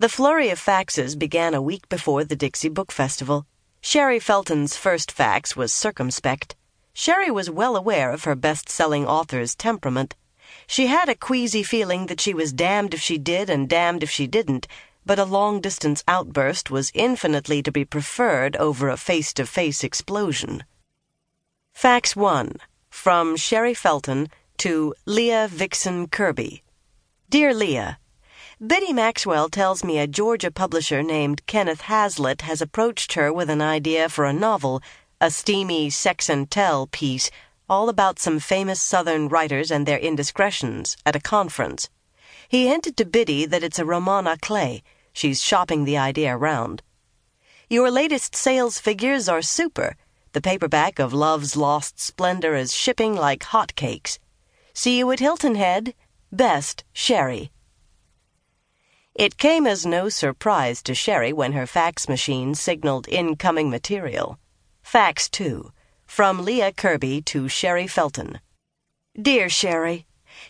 The flurry of faxes began a week before the Dixie Book Festival. Sherry Felton's first fax was circumspect. Sherry was well aware of her best selling author's temperament. She had a queasy feeling that she was damned if she did and damned if she didn't, but a long distance outburst was infinitely to be preferred over a face to face explosion. Fax 1 From Sherry Felton to Leah Vixen Kirby. Dear Leah, Biddy Maxwell tells me a Georgia publisher named Kenneth Hazlitt has approached her with an idea for a novel, a steamy sex and tell piece, all about some famous Southern writers and their indiscretions at a conference. He hinted to Biddy that it's a roman à clef. She's shopping the idea around. Your latest sales figures are super. The paperback of Love's Lost Splendor is shipping like hotcakes. See you at Hilton Head. Best, Sherry. It came as no surprise to Sherry when her fax machine signaled incoming material. Fax 2. From Leah Kirby to Sherry Felton. Dear Sherry,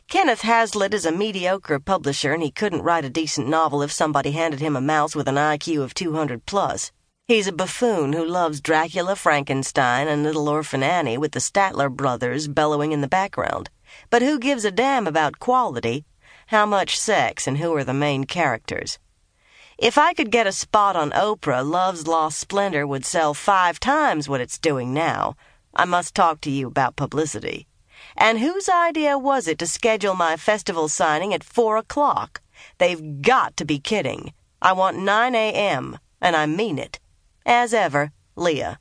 Kenneth Hazlitt is a mediocre publisher and he couldn't write a decent novel if somebody handed him a mouse with an IQ of 200 plus. He's a buffoon who loves Dracula, Frankenstein, and Little Orphan Annie with the Statler brothers bellowing in the background. But who gives a damn about quality how much sex, and who are the main characters. If I could get a spot on Oprah, Love's Lost Splendor would sell five times what it's doing now. I must talk to you about publicity. And whose idea was it to schedule my festival signing at four o'clock? They've got to be kidding. I want 9 a.m., and I mean it. As ever, Leah.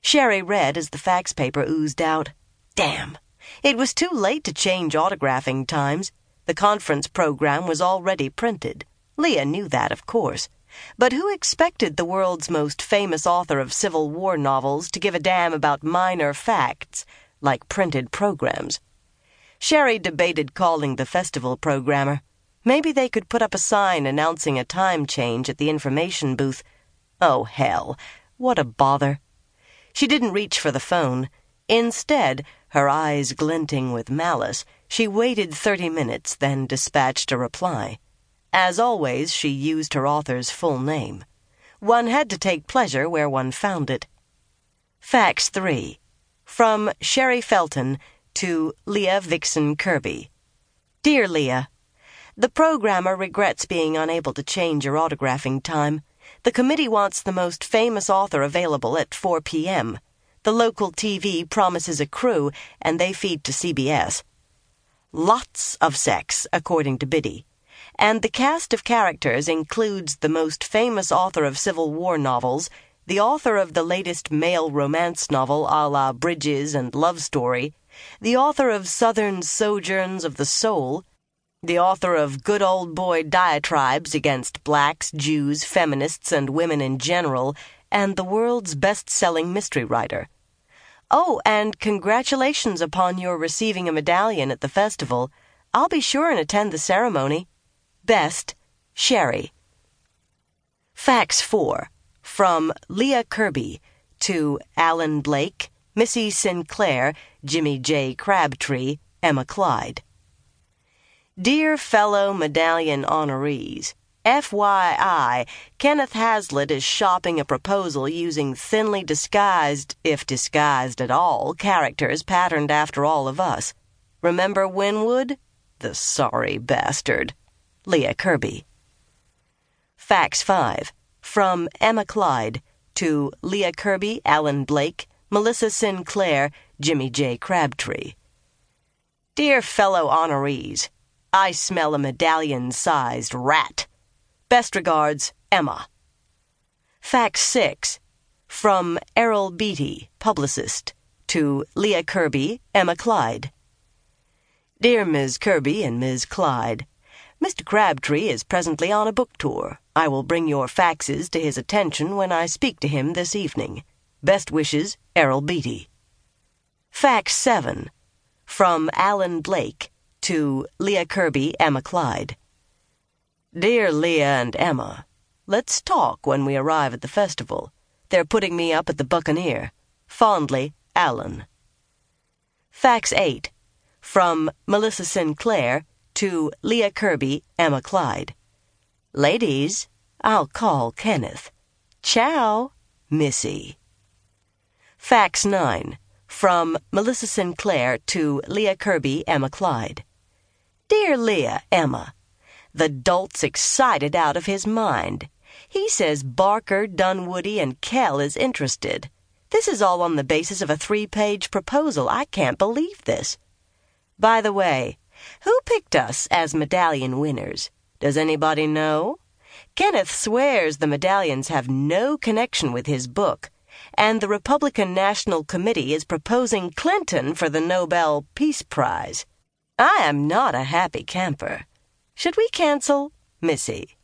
Sherry read as the fax paper oozed out. Damn. It was too late to change autographing times. The conference program was already printed. Leah knew that, of course. But who expected the world's most famous author of Civil War novels to give a damn about minor facts, like printed programs? Sherry debated calling the festival programmer. Maybe they could put up a sign announcing a time change at the information booth. Oh, hell. What a bother. She didn't reach for the phone. Instead, her eyes glinting with malice, she waited thirty minutes, then dispatched a reply. As always, she used her author's full name. One had to take pleasure where one found it. Fax 3. From Sherry Felton to Leah Vixen Kirby. Dear Leah, The programmer regrets being unable to change your autographing time. The committee wants the most famous author available at 4 p.m. The local TV promises a crew, and they feed to CBS. Lots of sex, according to Biddy. And the cast of characters includes the most famous author of Civil War novels, the author of the latest male romance novel a la Bridges and Love Story, the author of Southern Sojourns of the Soul, the author of good old boy diatribes against blacks, Jews, feminists, and women in general, and the world's best selling mystery writer. Oh, and congratulations upon your receiving a medallion at the festival. I'll be sure and attend the ceremony. Best, Sherry. Fax 4 from Leah Kirby to Alan Blake, Missy Sinclair, Jimmy J. Crabtree, Emma Clyde. Dear fellow medallion honorees, FYI, Kenneth Hazlitt is shopping a proposal using thinly disguised, if disguised at all, characters patterned after all of us. Remember Winwood? The sorry bastard. Leah Kirby. Fax 5. From Emma Clyde to Leah Kirby, Alan Blake, Melissa Sinclair, Jimmy J. Crabtree. Dear fellow honorees, I smell a medallion sized rat. Best regards, Emma. Fax 6. From Errol Beatty, publicist, to Leah Kirby, Emma Clyde. Dear Ms. Kirby and Ms. Clyde, Mr. Crabtree is presently on a book tour. I will bring your faxes to his attention when I speak to him this evening. Best wishes, Errol Beatty. Fax 7. From Alan Blake to Leah Kirby, Emma Clyde. Dear Leah and Emma, let's talk when we arrive at the festival. They're putting me up at the Buccaneer. Fondly, Alan. Fax 8. From Melissa Sinclair to Leah Kirby, Emma Clyde. Ladies, I'll call Kenneth. Ciao, Missy. Fax 9 from Melissa Sinclair to Leah Kirby, Emma Clyde. Dear Leah, Emma, the dolt's excited out of his mind. He says Barker, Dunwoody, and Kell is interested. This is all on the basis of a three page proposal. I can't believe this. By the way, who picked us as medallion winners? Does anybody know? Kenneth swears the medallions have no connection with his book, and the Republican National Committee is proposing Clinton for the Nobel Peace Prize. I am not a happy camper. Should we cancel, Missy?